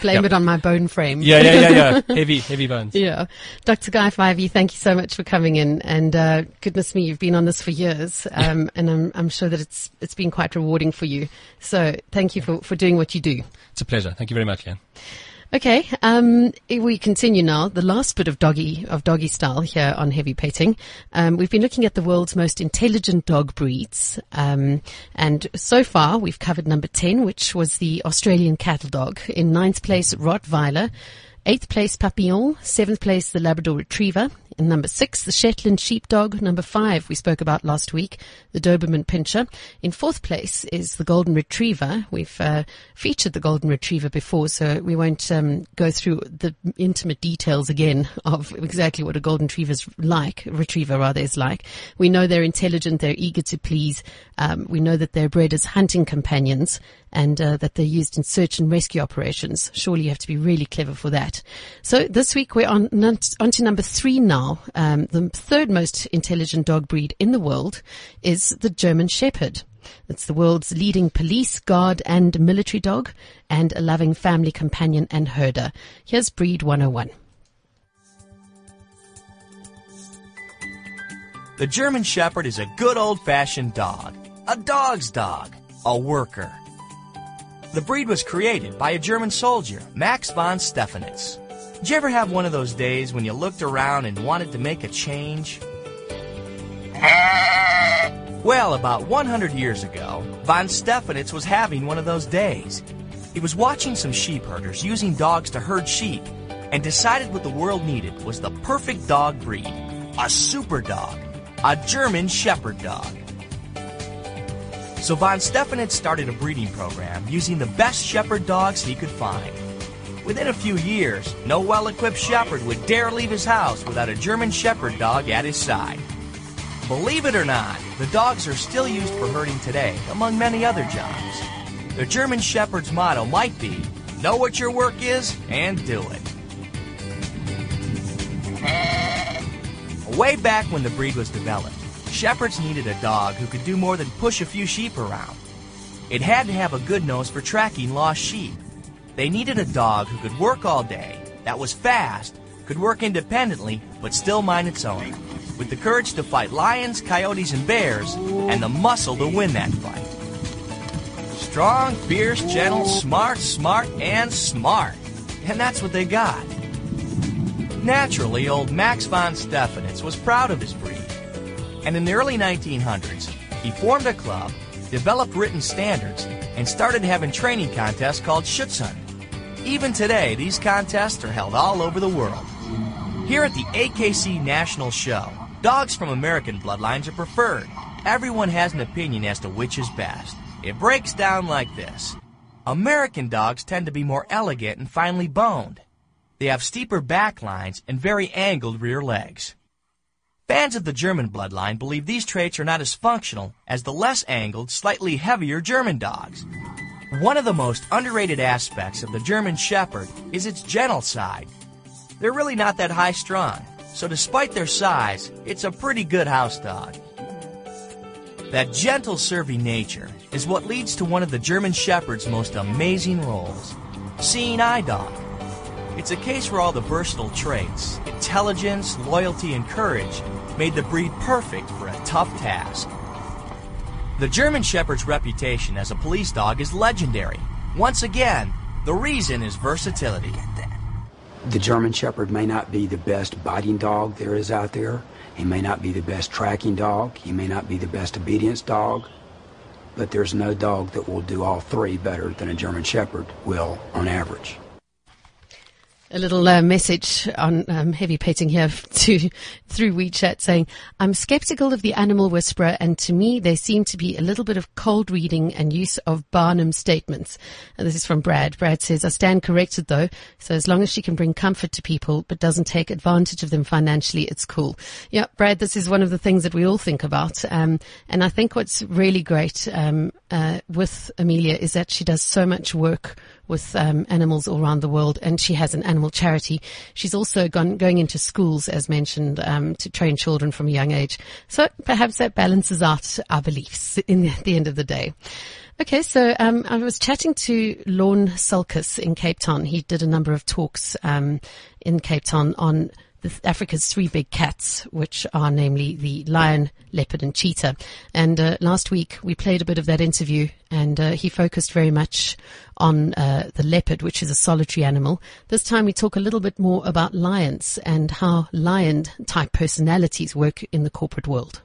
Blame Yeah. it on my bone frame. yeah, yeah, yeah, yeah. Heavy, heavy bones. Yeah. Dr. Guy Fyvie, thank you so much for coming in. And uh, goodness me, you've been on this for years. Um, and I'm, I'm sure that it's it's been quite rewarding for you. So thank you for, for doing what you do. It's a pleasure. Thank you very much, Leanne. Okay, um, we continue now. The last bit of doggy of doggy style here on heavy petting. Um, we've been looking at the world's most intelligent dog breeds, um, and so far we've covered number ten, which was the Australian cattle dog. In ninth place, Rottweiler. Eighth place, Papillon. Seventh place, the Labrador Retriever. In number six, the Shetland Sheepdog. Number five, we spoke about last week, the Doberman Pinscher. In fourth place is the Golden Retriever. We've uh, featured the Golden Retriever before, so we won't um, go through the intimate details again of exactly what a Golden Retriever's like, Retriever rather is like. We know they're intelligent, they're eager to please. Um, we know that they're bred as hunting companions and uh, that they're used in search and rescue operations. Surely you have to be really clever for that. So this week we're on, on to number three now. Um, the third most intelligent dog breed in the world is the German Shepherd. It's the world's leading police, guard, and military dog, and a loving family companion and herder. Here's Breed 101. The German Shepherd is a good old fashioned dog. A dog's dog. A worker. The breed was created by a German soldier, Max von Stephanitz. Did you ever have one of those days when you looked around and wanted to make a change? Well, about 100 years ago, von Stephanitz was having one of those days. He was watching some sheep herders using dogs to herd sheep, and decided what the world needed was the perfect dog breed a super dog, a German Shepherd dog. So von Stephanitz started a breeding program using the best shepherd dogs he could find. Within a few years, no well equipped shepherd would dare leave his house without a German shepherd dog at his side. Believe it or not, the dogs are still used for herding today, among many other jobs. The German shepherd's motto might be know what your work is and do it. Way back when the breed was developed, shepherds needed a dog who could do more than push a few sheep around. It had to have a good nose for tracking lost sheep. They needed a dog who could work all day, that was fast, could work independently, but still mind its own, with the courage to fight lions, coyotes, and bears, and the muscle to win that fight. Strong, fierce, gentle, smart, smart, and smart. And that's what they got. Naturally, old Max von Stephanitz was proud of his breed. And in the early 1900s, he formed a club, developed written standards, and started having training contests called Schutzhund. Even today, these contests are held all over the world. Here at the AKC National Show, dogs from American bloodlines are preferred. Everyone has an opinion as to which is best. It breaks down like this. American dogs tend to be more elegant and finely boned. They have steeper back lines and very angled rear legs. Fans of the German bloodline believe these traits are not as functional as the less angled, slightly heavier German dogs. One of the most underrated aspects of the German Shepherd is its gentle side. They're really not that high strung, so despite their size, it's a pretty good house dog. That gentle serving nature is what leads to one of the German Shepherd's most amazing roles, seeing eye dog. It's a case where all the versatile traits, intelligence, loyalty, and courage made the breed perfect for a tough task. The German Shepherd's reputation as a police dog is legendary. Once again, the reason is versatility. The German Shepherd may not be the best biting dog there is out there. He may not be the best tracking dog. He may not be the best obedience dog. But there's no dog that will do all three better than a German Shepherd will on average. A little uh, message on um, heavy petting here to through WeChat saying, "I'm skeptical of the animal whisperer, and to me there seem to be a little bit of cold reading and use of Barnum statements." And this is from Brad. Brad says, "I stand corrected though. So as long as she can bring comfort to people, but doesn't take advantage of them financially, it's cool." Yeah, Brad, this is one of the things that we all think about, um, and I think what's really great um, uh, with Amelia is that she does so much work with um, animals all around the world, and she has an animal charity. She's also gone going into schools, as mentioned, um, to train children from a young age. So perhaps that balances out our beliefs in the, at the end of the day. Okay, so um, I was chatting to Lorne Sulcas in Cape Town. He did a number of talks um, in Cape Town on the, Africa's three big cats, which are namely the lion, leopard, and cheetah. And uh, last week we played a bit of that interview, and uh, he focused very much on uh, the leopard, which is a solitary animal. This time we talk a little bit more about lions and how lion-type personalities work in the corporate world.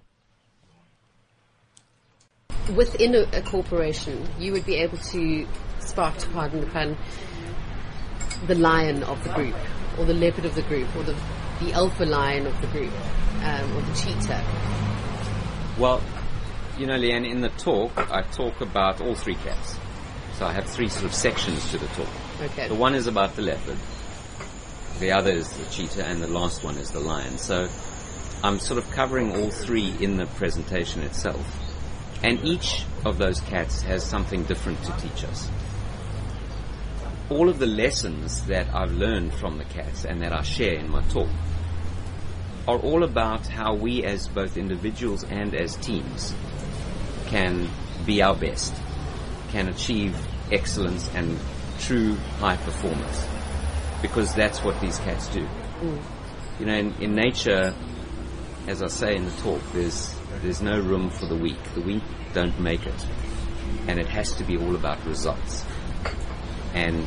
Within a, a corporation, you would be able to spark, pardon the pun, the lion of the group, or the leopard of the group, or the the alpha lion of the group, um, or the cheetah? Well, you know, Leanne, in the talk, I talk about all three cats. So I have three sort of sections to the talk. Okay. The one is about the leopard. The other is the cheetah, and the last one is the lion. So I'm sort of covering all three in the presentation itself. And each of those cats has something different to teach us all of the lessons that I've learned from the cats and that I share in my talk are all about how we as both individuals and as teams can be our best, can achieve excellence and true high performance. Because that's what these cats do. Mm. You know, in, in nature, as I say in the talk, there's, there's no room for the weak. The weak don't make it. And it has to be all about results. And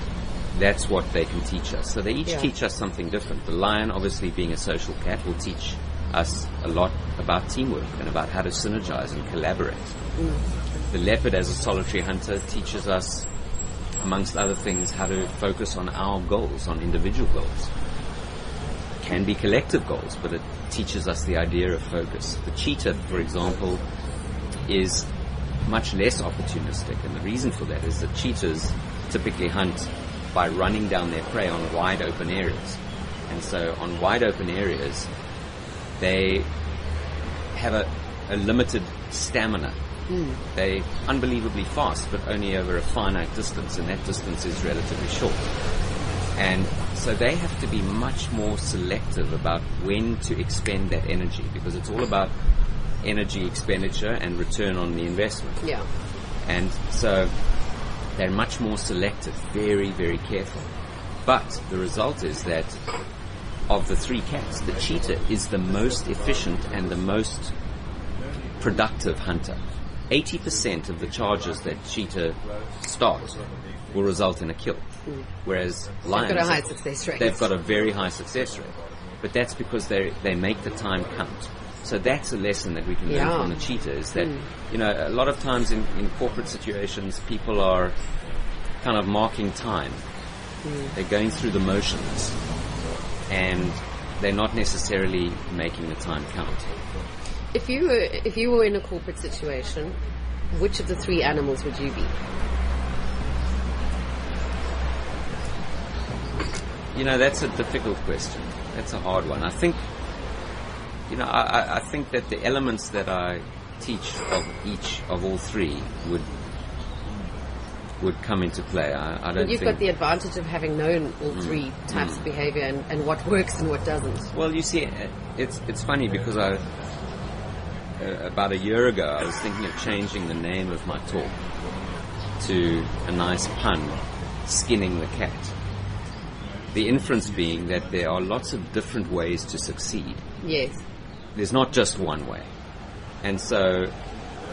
that's what they can teach us. So they each Yeah. teach us something different. The lion, obviously being a social cat, will teach us a lot about teamwork and about how to synergize and collaborate. Mm. The leopard, as a solitary hunter, teaches us, amongst other things, how to focus on our goals, on individual goals. can be collective goals, but it teaches us the idea of focus. The cheetah, for example, is much less opportunistic, and the reason for that is that cheetahs typically hunt by running down their prey on wide open areas. And so on wide open areas, they have a, a limited stamina. Hmm. They're unbelievably fast, but only over a finite distance, and that distance is relatively short. And so they have to be much more selective about when to expend that energy, because it's all about energy expenditure and return on the investment. Yeah. And so they're much more selective, very, very careful. But the result is that of the three cats, the cheetah is the most efficient and the most productive hunter. 80% of the charges that cheetah start will result in a kill. Hmm. Whereas lions, got a high success rate. They've got a very high success rate. But that's because they they make the time count. So that's a lesson that we can learn from the cheetah is that, hmm. you know, a lot of times in, in corporate situations, people are kind of marking time. Hmm. They're going through the motions and they're not necessarily making the time count. If you were if you were in a corporate situation, which of the three animals would you be? You know, that's a difficult question. That's a hard one. I think, you know, I, I- think that the elements that I teach of each of all three would would come into play. I, I don't You've think. got the advantage of having known all three types of behavior and, and what works and what doesn't. Well, you see, it's it's funny because I uh, about a year ago I was thinking of changing the name of my talk to a nice pun, skinning the cat. The inference being that there are lots of different ways to succeed. Yes. There's not just one way, and so.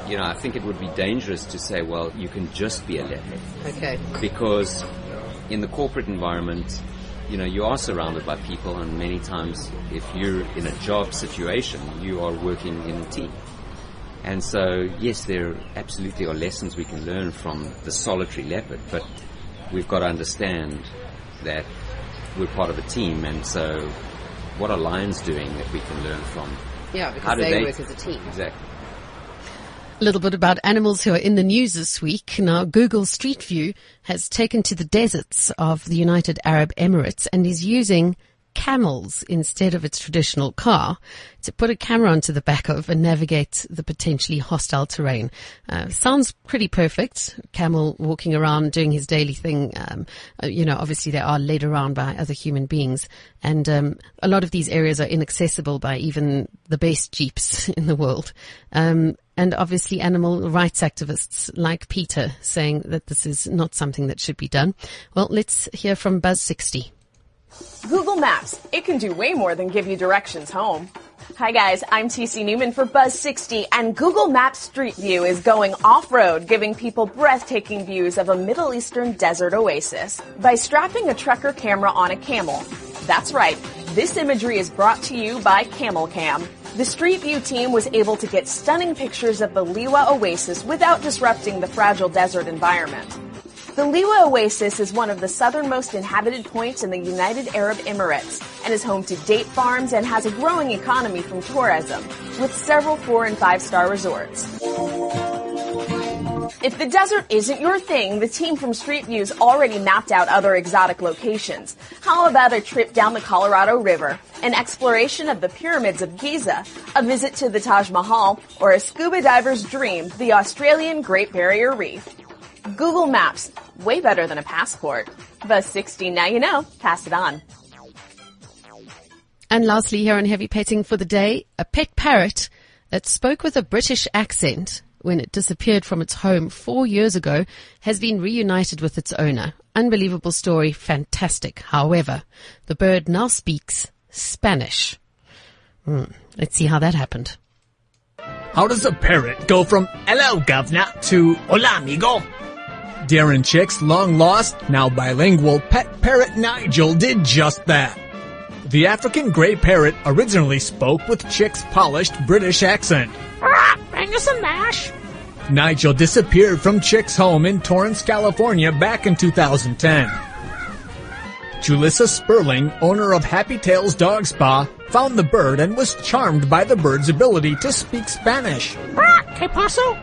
You know, I think it would be dangerous to say, well, you can just be a leopard Okay. because in the corporate environment, you know, you are surrounded by people, and many times, if you're in a job situation, you are working in a team. And so, yes, there absolutely are lessons we can learn from the solitary leopard, but we've got to understand that we're part of a team, and so, what are lions doing that we can learn from? Yeah, because they, they work as a team. Exactly. A little bit about animals who are in the news this week. Now, Google Street View has taken to the deserts of the United Arab Emirates and is using camels instead of its traditional car to put a camera onto the back of and navigate the potentially hostile terrain. Uh, sounds pretty perfect. Camel walking around doing his daily thing. Um, uh, you know, obviously they are led around by other human beings, and um, a lot of these areas are inaccessible by even the best jeeps in the world. Um, and obviously animal rights activists like PETA saying that this is not something that should be done. Well, let's hear from Buzz60. Google Maps. It can do way more than give you directions home. Hi guys, I'm TC Newman for Buzz60 and Google Maps Street View is going off-road, giving people breathtaking views of a Middle Eastern desert oasis by strapping a Trekker camera on a camel. That's right. This imagery is brought to you by Camel Cam. The Street View team was able to get stunning pictures of the Liwa Oasis without disrupting the fragile desert environment. The Liwa Oasis is one of the southernmost inhabited points in the United Arab Emirates and is home to date farms and has a growing economy from tourism, with several four and five star resorts. If the desert isn't your thing, the team from Street Views already mapped out other exotic locations. How about a trip down the Colorado River, an exploration of the pyramids of Giza, a visit to the Taj Mahal, or a scuba diver's dream, the Australian Great Barrier Reef? Google Maps, way better than a passport. Buzz 60, now you know, pass it on. And lastly, here on Heavy Petting for the day, a pet parrot that spoke with a British accent when it disappeared from its home four years ago has been reunited with its owner. Unbelievable story, fantastic. However, the bird now speaks Spanish. Hmm, let's see how that happened. How does a parrot go from hello governor to hola amigo? Darren Chick's long lost, now bilingual pet parrot Nigel did just that. The African grey parrot originally spoke with Chick's polished British accent. Bring us some mash. Nigel disappeared from Chick's home in Torrance, California back in 2010. Julissa Sperling, owner of Happy Tails Dog Spa, found the bird and was charmed by the bird's ability to speak Spanish. Ah, ¿Qué pasó?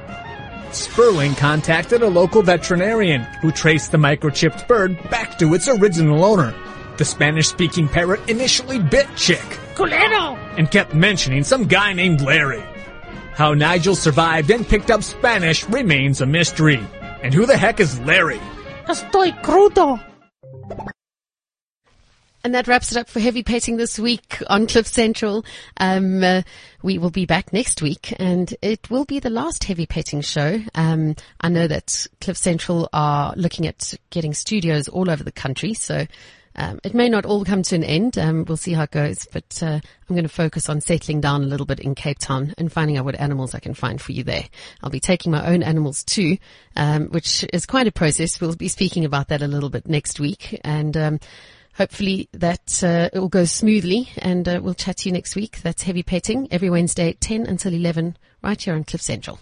Sperling contacted a local veterinarian who traced the microchipped bird back to its original owner. The Spanish-speaking parrot initially bit Chick Culero. and kept mentioning some guy named Larry. How Nigel survived and picked up Spanish remains a mystery. And who the heck is Larry? Estoy crudo. And that wraps it up for heavy petting this week on Cliff Central. Um, uh, we will be back next week and it will be the last heavy petting show. Um, I know that Cliff Central are looking at getting studios all over the country. So, um, it may not all come to an end. Um, we'll see how it goes, but, uh, I'm going to focus on settling down a little bit in Cape Town and finding out what animals I can find for you there. I'll be taking my own animals too, um, which is quite a process. We'll be speaking about that a little bit next week and, um, hopefully that uh, it will go smoothly and uh, we'll chat to you next week. That's Heavy Petting every Wednesday at 10 until 11 right here on Cliff Central.